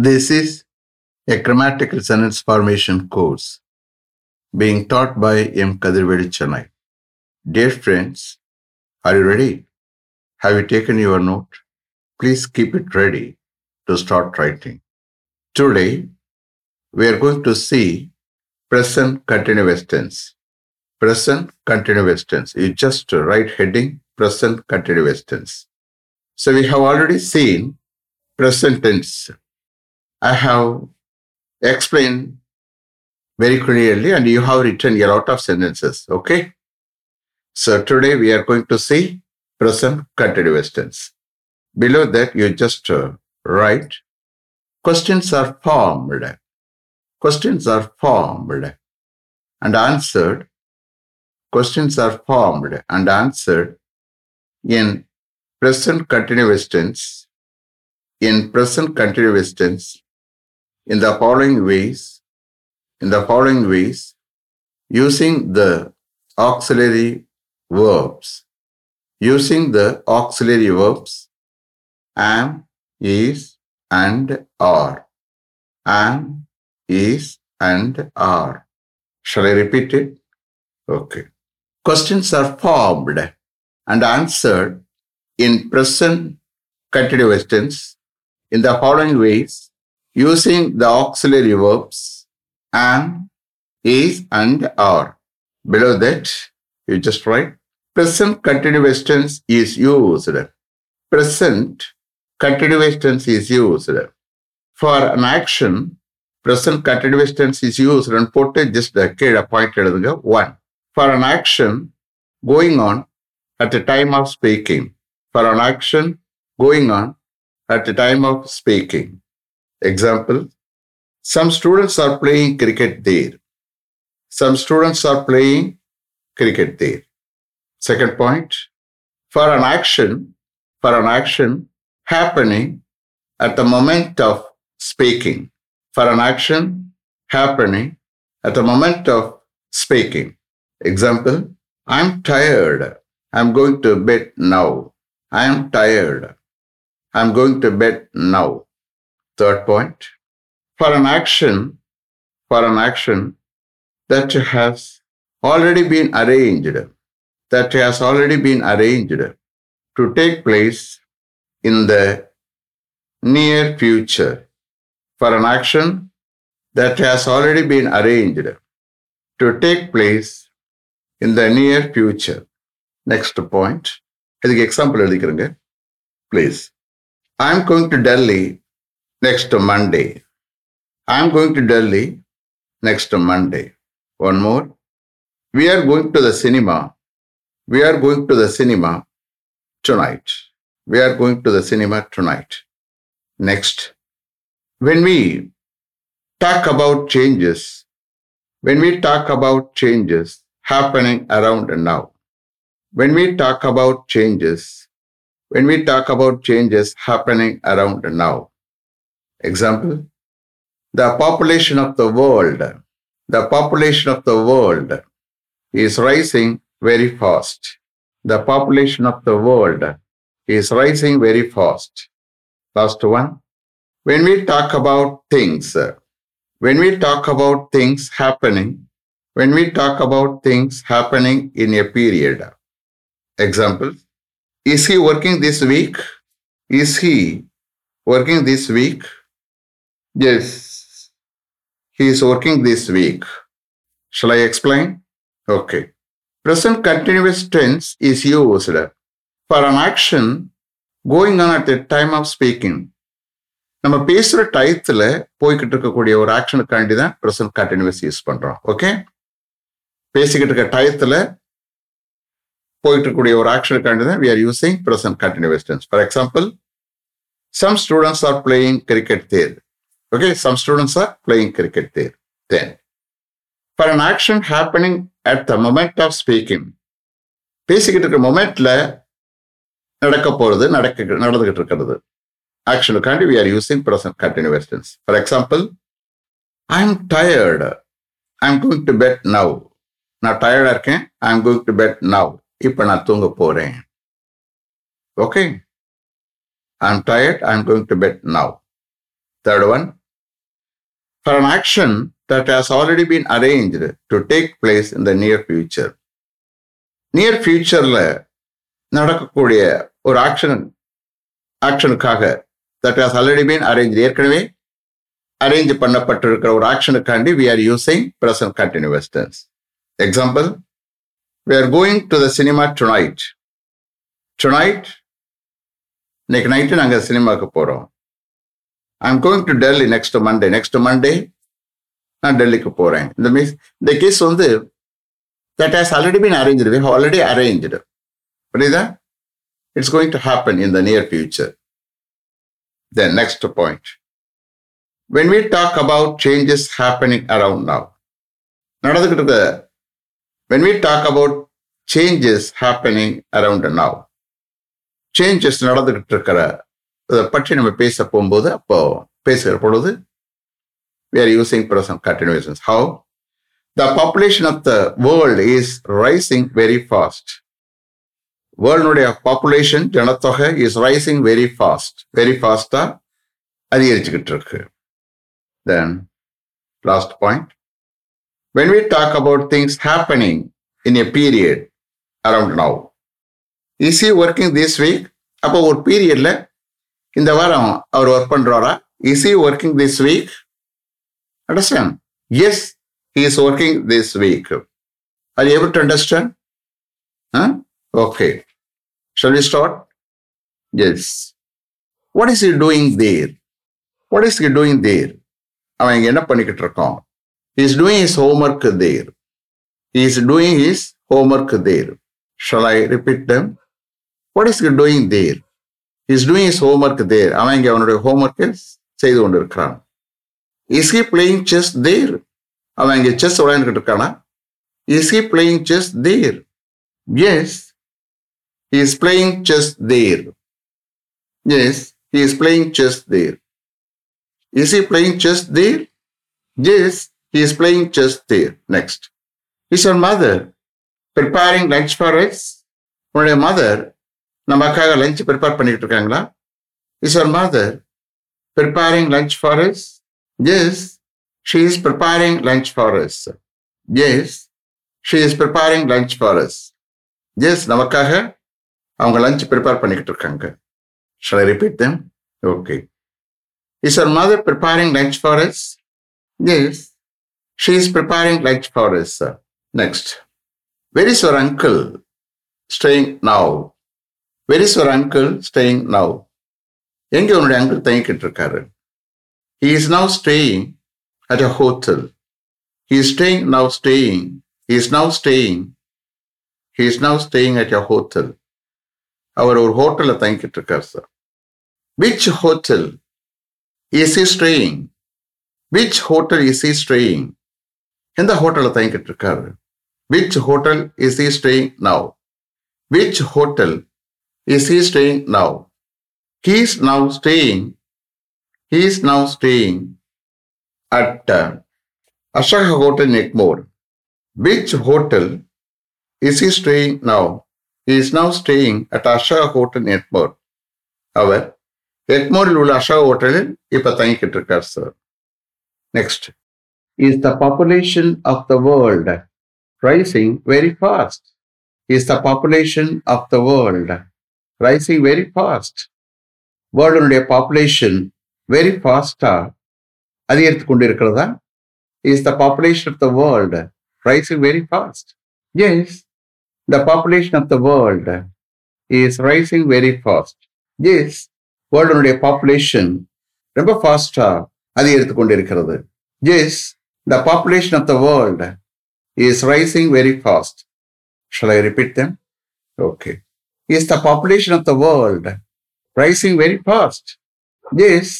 This is a grammatical sentence formation course being taught by M. Kadirvedi Chennai. Dear friends, are you ready? Have you taken your note? Please keep it ready to start writing. Today, we are going to see present continuous tense. Present continuous tense. You just write heading present continuous tense. So we have already seen present tense. I have explained very clearly and you have written a lot of sentences. Okay. So today we are going to see present continuous tense. Below that you just uh, write questions are formed. Questions are formed and answered. Questions are formed and answered in present continuous tense, in present continuous tense, in the following ways, in the following ways, using the auxiliary verbs, using the auxiliary verbs am, is, and are. Am, is, and are. Shall I repeat it? Okay. Questions are formed and answered in present continuous tense in the following ways using the auxiliary verbs am, is, and are. Below that, you just write present continuous tense is used. Present continuous tense is used. For an action, present continuous tense is used and put just the கீழே point எழுதுங்க one. For an action going on at the time of speaking. For an action going on at the time of speaking. Example, some students are playing cricket there. Some students are playing cricket there. Second point, for an action, for an action happening at the moment of speaking. For an action happening at the moment of speaking. Example, I'm tired. I'm going to bed now. I'm tired. I'm going to bed now. Third point, for an action, for an action that has already been arranged, that has already been arranged to take place in the near future, for an action that has already been arranged to take place in the near future. Next point. இதுக்கு example எழுதிக்கிறேங்க please I am going to Delhi next Monday. I'm going to Delhi next Monday. One more. We are going to the cinema. We are going to the cinema tonight. We are going to the cinema tonight. Next. When we talk about changes, when we talk about changes happening around and now, when we talk about changes, when we talk about changes happening around and now, example, the population of the world, the population of the world is rising very fast. The population of the world is rising very fast. Last one, when we talk about things, when we talk about things happening, when we talk about things happening in a period. Example, is he working this week? Is he working this week? Yes, he is working this week. Shall I explain? Okay. Present continuous tense is used for an action going on at the time of speaking. நம்ம பேசுகிற டயத்தில் போய்கிட்டு இருக்கக்கூடிய ஒரு ஆக்ஷனுக்காண்டி தான் present continuous use பண்ணுறோம் okay பேசிக்கிட்டு இருக்க டயத்தில் போயிட்டு இருக்கக்கூடிய ஒரு ஆக்ஷனுக்காண்டி தான் we are using present continuous tense for example some students are playing cricket there Okay, some students are playing cricket there. Then, for an action happening at the moment of speaking, பேசிக்கிட்டு இருக்கிற மொமெண்ட்ல நடக்க போறது நடக்க நடந்துகிட்டு இருக்கிறது. ஆக்ஷனுக்காண்டி we are using present continuous tense for example I am tired I am going to bed now நான் டயர்டாக இருக்கேன். I am going to bed now இப்போ நான் தூங்க போறேன். Okay I am tired I am going to bed now third one for an action that has already been arranged to take place in the near future. Near ஃபியூச்சரில் நடக்கக்கூடிய ஒரு action ஆக்ஷனுக்காக that has already been arrange ஏற்கனவே arrange பண்ணப்பட்டிருக்கிற ஒரு ஆக்ஷனுக்காண்டி we are using present continuous tense example we are going to the cinema tonight tonight இன்னைக்கு night நாங்கள் சினிமாவுக்கு போகிறோம் ஐ am going to Delhi next Monday next Monday நான் டெல்லிக்கு போகிறேன் இந்த மீன்ஸ் இந்த கேஸ் வந்து that has already been arrange we already arrange புரியுதா it's going to happen in the near future then next point when we talk about changes happening around now நடந்துகிட்டு இருக்க when we talk about changes happening around now changes நடந்துகிட்டு இருக்கிற அதை பற்றி நம்ம பேச போகும்போது அப்போ பேசுகிற பொழுது we are using present continuations. How? The population of the world is rising very fast. வேர்ல்டுடைய பாப்புலேஷன் ஜனத்தொகை is rising very fast very ஃபாஸ்டா அதிகரிச்சுக்கிட்டு இருக்கு then last point when we talk about things happening in a period around now is he working this week அப்போ ஒரு பீரியட்ல இந்த வாரம் அவர் ஒர்க் பண்றாரா? Is he working this week understand yes he is working this week are able to understand okay shall we start yes what is he doing there what is he doing there அவன் இங்கே என்ன பண்ணிக்கிட்டு இருக்கான்? Is doing is home work there is doing is home work there shall I repeat them what is he doing there is doing is homework there அவன் இங்கே அவனுடைய ஹோம்ஒர்க்கை செய்து கொண்டிருக்கிறான் is he playing chess there அவன் இங்கே chess விளையாண்டுக்கிட்டு இருக்கானா is he playing chess there yes is playing chess there yes He is playing chess there. Is he playing chess there? Yes, he is playing chess there. Next. Is your mother preparing lunch for us? When your mother நமக்காக lunch prepare பண்ணிக்கிட்டு இருக்காங்களா? Is your mother preparing lunch for us yes she is preparing lunch for us yes she is preparing lunch for us yes நமக்காக அவங்க lunch prepare பண்ணிக்கிட்டு இருக்காங்க. Shall I repeat them okay is your mother preparing lunch for us yes she is preparing lunch for us next where is your uncle staying now where is your uncle staying now எங்கே உன்னுடைய uncle தங்கிக்கிட்டு இருக்காரு? He is now staying at a hotel He is staying now staying. He is now staying. He is now staying at a hotel. அவர் ஒரு ஹோட்டலில் தங்கிக்கிட்டு இருக்கார் sir which hotel is he staying which hotel is he staying எந்த ஹோட்டலில் தங்கிக்கிட்டு இருக்காரு? Which hotel is he staying now which hotel is he staying now? He is now staying. He is now staying at uh, Ashoka Hotel Neckmore. Which hotel is he staying now? He is now staying at Ashoka Hotel Neckmore. அவர் எக்மோரில் உள்ள அஷா ஹோட்டலில் இப்ப தங்கிக்கிட்டு இருக்கார் sir next is the population of the world rising very fast is the population of the world rising very fast வேர்ல்டுனுடைய population very ஃபாஸ்டாக அதிகரித்து கொண்டிருக்கிறதா? Is the population of the world rising very fast yes the population of the world is rising very fast yes வேர்ல்டுனுடைய population ரொம்ப ஃபாஸ்டாக அதிகரித்து கொண்டிருக்கிறது. Yes the population of the world is rising very fast shall I repeat them okay is the population of the world rising very fast S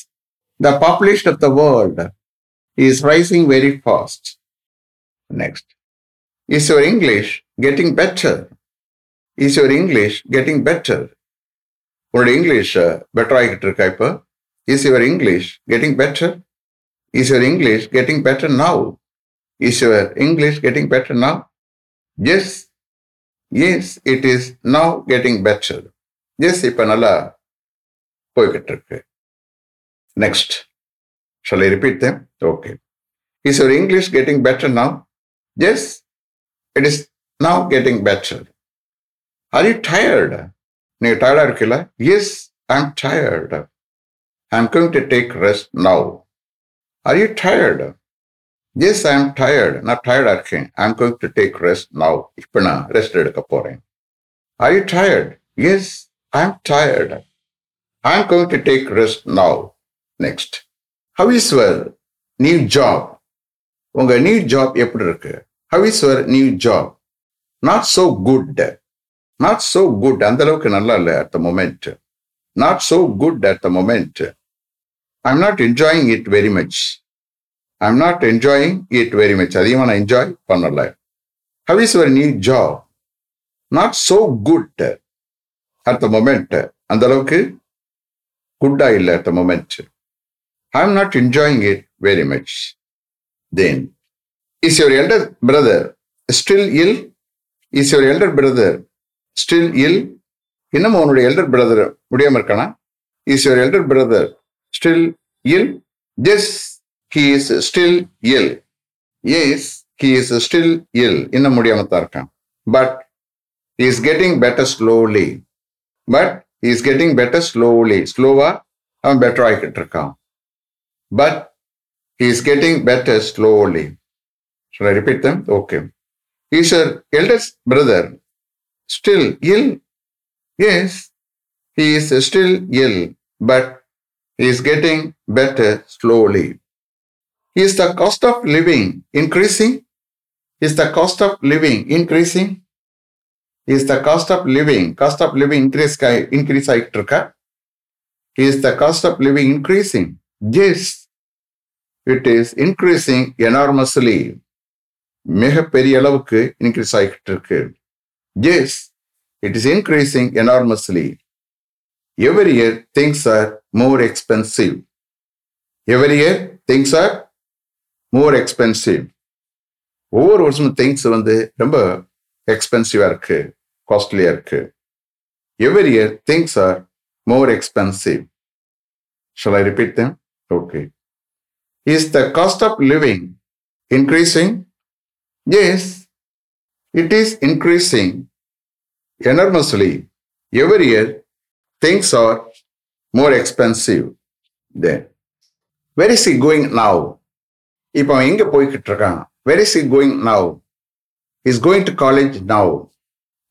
the population of the world is rising very fast. Next. Is your English getting better? Is your English getting better? உன்னோட English better ஆகிட்டு இருக்கா இப்போ is your English getting better is your English getting better now is your English getting better now S S it is now getting better S இப்போ நல்லா போய்கிட்டு இருக்கு Next, Shall I repeat them? Okay. Is your English getting better now? Yes, it is now getting better. Are you tired? நீங்க டயர்டா இருக்கல S I am tired I am going to take rest now are you tired yes I am tired நான் டயர்டா இருக்கேன் I am going to take rest now இப்போ நான் rest எடுக்க போறேன். I you tired yes I am tired I am going to take rest now next how is your new job உங்க new job எப்படி இருக்கு? How is your new job not so good not so good அந்த அளவுக்கு நல்லா இல்லை at the moment not so good at the moment I am not enjoying it very much I am not enjoying it very much அதிகமாக நான் enjoy பண்ணல. How is your new job not so good at the moment அந்த அளவுக்கு குட்டா இல்லை at the moment I am not enjoying it very much then is your elder brother still ill is your elder brother still ill இன்னும் உன்னுடைய elder brother முடியாமல் இருக்கானா? Is your elder brother still ill yes he is still ill yes he is still ill இன்னும் முடியாம தான் இருக்கான் but is getting better slowly but is getting better slowly ஸ்லோவா அவன் பெட்டர் ஆகிக்கிட்டு இருக்கான் but is getting better slowly Shall I repeat them? Okay. Is your eldest brother still ill? Yes, he is still ill, but he is getting better slowly. Is the cost of living increasing? Is the cost of living increasing? Is the cost of living, cost of living increase, increase ஆயிட்டு இருக்கா? Is the cost of living increasing? Yes, it is increasing enormously. மிகப்பெரிய அளவுக்கு increase ஆகிட்டு இருக்கு yes it is increasing enormously every year things are more expensive every year things are more expensive ஒவ்வொரு வருஷமும் things வந்து ரொம்ப எக்ஸ்பென்சிவாக இருக்கு. காஸ்ட்லியாக இருக்கு. Every year things are more expensive shall I repeat them okay is the cost of living increasing yes it is increasing enormously every year things are more expensive then where is it going now இப்போ அவன் எங்க போய்கிட்டு இருக்கான் where is he going now is going to college now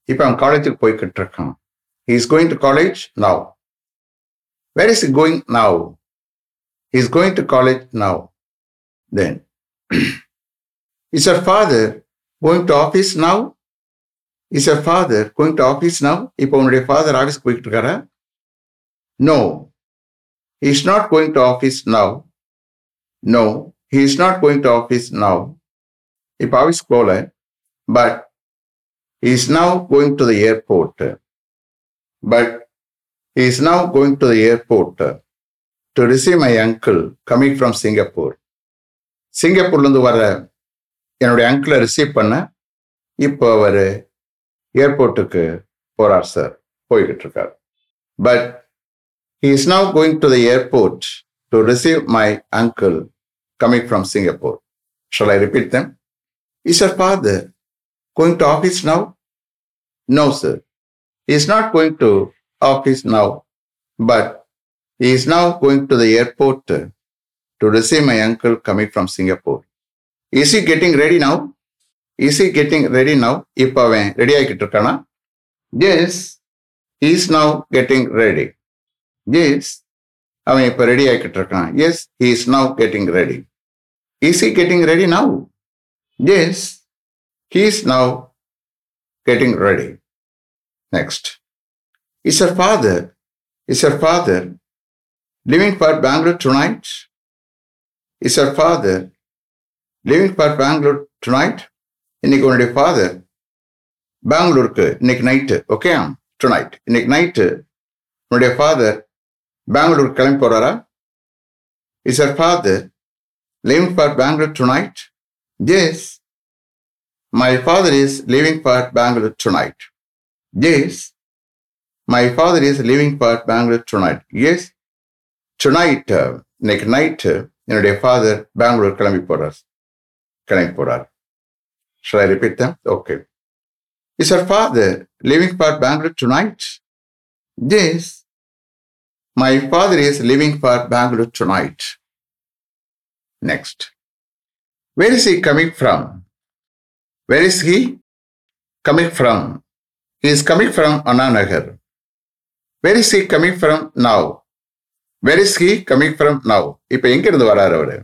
இப்போ அவன் காலேஜுக்கு போய்கிட்டு இருக்கான் is going to college now where is he going now is going to college now then Is your father going to office now? Is your father going to office now? இப்போ உன்னுடைய father ஆஃபீஸ்க்கு போய்கிட்டு இருக்காரா no he is not going to office now. No, he is not going to office now. இப்போ ஆஃபீஸ்க்கு போகல but he is now going to the airport. But he is now going to the airport to receive my uncle coming from Singapore. சிங்கப்பூர்லேருந்து வர என்னுடைய அங்கிளை receive பண்ண இப்போ அவர் ஏர்போர்ட்டுக்கு போறார் சார் போய்கிட்டு இருக்கார் but he is now going to the airport to receive my uncle coming from Singapore shall I repeat them is your father going to office now no sir he is not going to office now but he is now going to the airport to receive my uncle coming from singapore is he getting ready now is he getting ready now இப்போ அவன் ready ஆகிக்கிட்டு இருக்கானா S is now getting ready yes அவன் இப்போ ready ஆகிக்கிட்டு இருக்கான் S he is now getting ready is he getting ready now S he is now getting ready next is your father is your father living for Bangalore tonight? Is your father living for Bangalore tonight இன்னைக்கு உன்னுடைய father பெங்களூருக்கு இன்னைக்கு night okay tonight இன்னைக்கு night உன்னுடைய father Bangalore கிளம்பி போறாரா? Is your father leaving for Bangalore tonight yes my father is leaving for Bangalore tonight yes my father is living for Bangalore tonight yes tonight இன்னைக்கு night என்னுடைய father Bangalore கிளம்பி போறார். கிளம்பி போறார். Shall I repeat them? Okay. Is her father leaving for Bangalore tonight? Yes. My father is leaving for Bangalore tonight. Next. Where is he coming from? Where is he coming from? He is coming from Ananagar. Where is he coming from now? Where is he coming from now? இப்போ எங்க இருந்து வராரு அவரு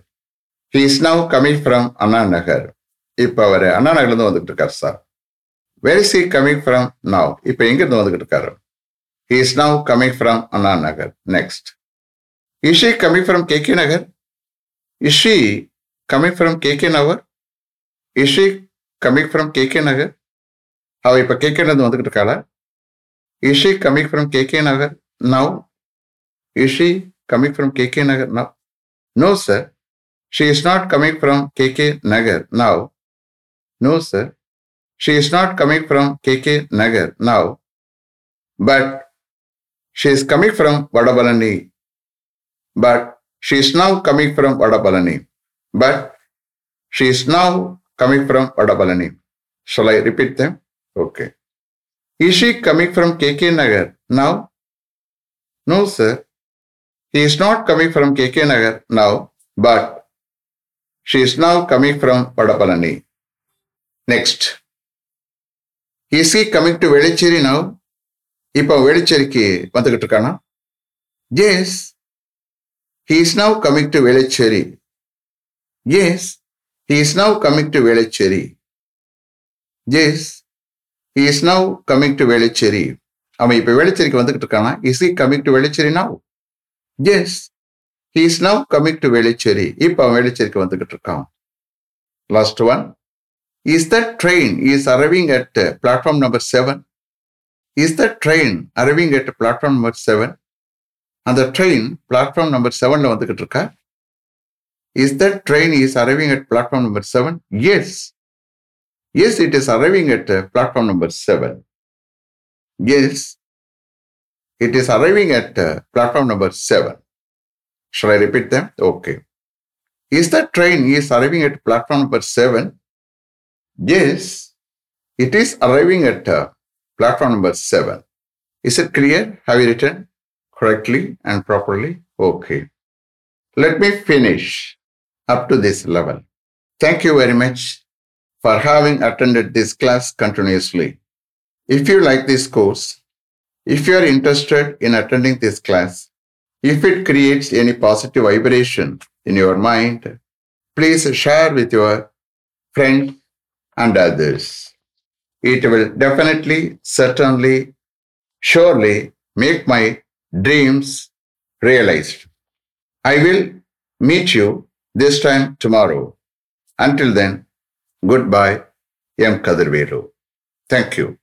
He is now coming from Ananagar. இப்போ அவர் அண்ணா நகர்லேருந்து வந்துகிட்டு இருக்காரு sir where is he coming from now இப்போ எங்கிருந்து வந்துகிட்டு இருக்காரு He is now coming from Anna Nagar. Next. Is she coming from KK Nagar? Is she coming from KK Nagar? Is she coming K KK Nagar? அவ K கேக்கேலேருந்து வந்துகிட்டு இருக்காளா is she coming from K Nagar now is she coming from K Nagar now no sir she is not coming from KK Nagar now no sir she is not coming from KK Nagar now but She is coming from Vadapalani, but she is now coming from Vadapalani. But she is now coming from Vadapalani. Shall I repeat them? Okay. Is she coming from KK Nagar now? No, sir. He is not coming from KK Nagar now, but she is now coming from Vadapalani. Next. Is he coming to Velachery now? இப்போ வேளச்சேரிக்கு வந்துகிட்டு இருக்கானா yes he is now coming to Velachery yes he is now coming to Velachery yes he is now coming to Velachery அவன் இப்போ வேளச்சேரிக்கு வந்துகிட்டு இருக்கானா is he coming to Velachery now yes he is now coming to Velachery இப்போ அவன் வேளச்சேரிக்கு வந்துகிட்டு இருக்கான் last one is the train is arriving at platform number seven? Is that train arriving at platform number seven? அந்த train platform number செவன்ல வந்துகிட்டு இருக்கா is that train is arriving at platform number seven S S it is arriving at platform number seven S it is arriving at platform number seven shall I repeat them okay is that train is arriving at platform number seven Yes, it is arriving at uh, platform number seven. Is it clear? Have you written correctly and properly? Okay. Let me finish up to this level. Thank you very much for having attended this class continuously. If you like this course, if you are interested in attending this class, if it creates any positive vibration in your mind, please share with your friends and others. It will definitely, certainly, surely make my dreams realized. I will meet you this time tomorrow. Until then, goodbye, M. Thank you.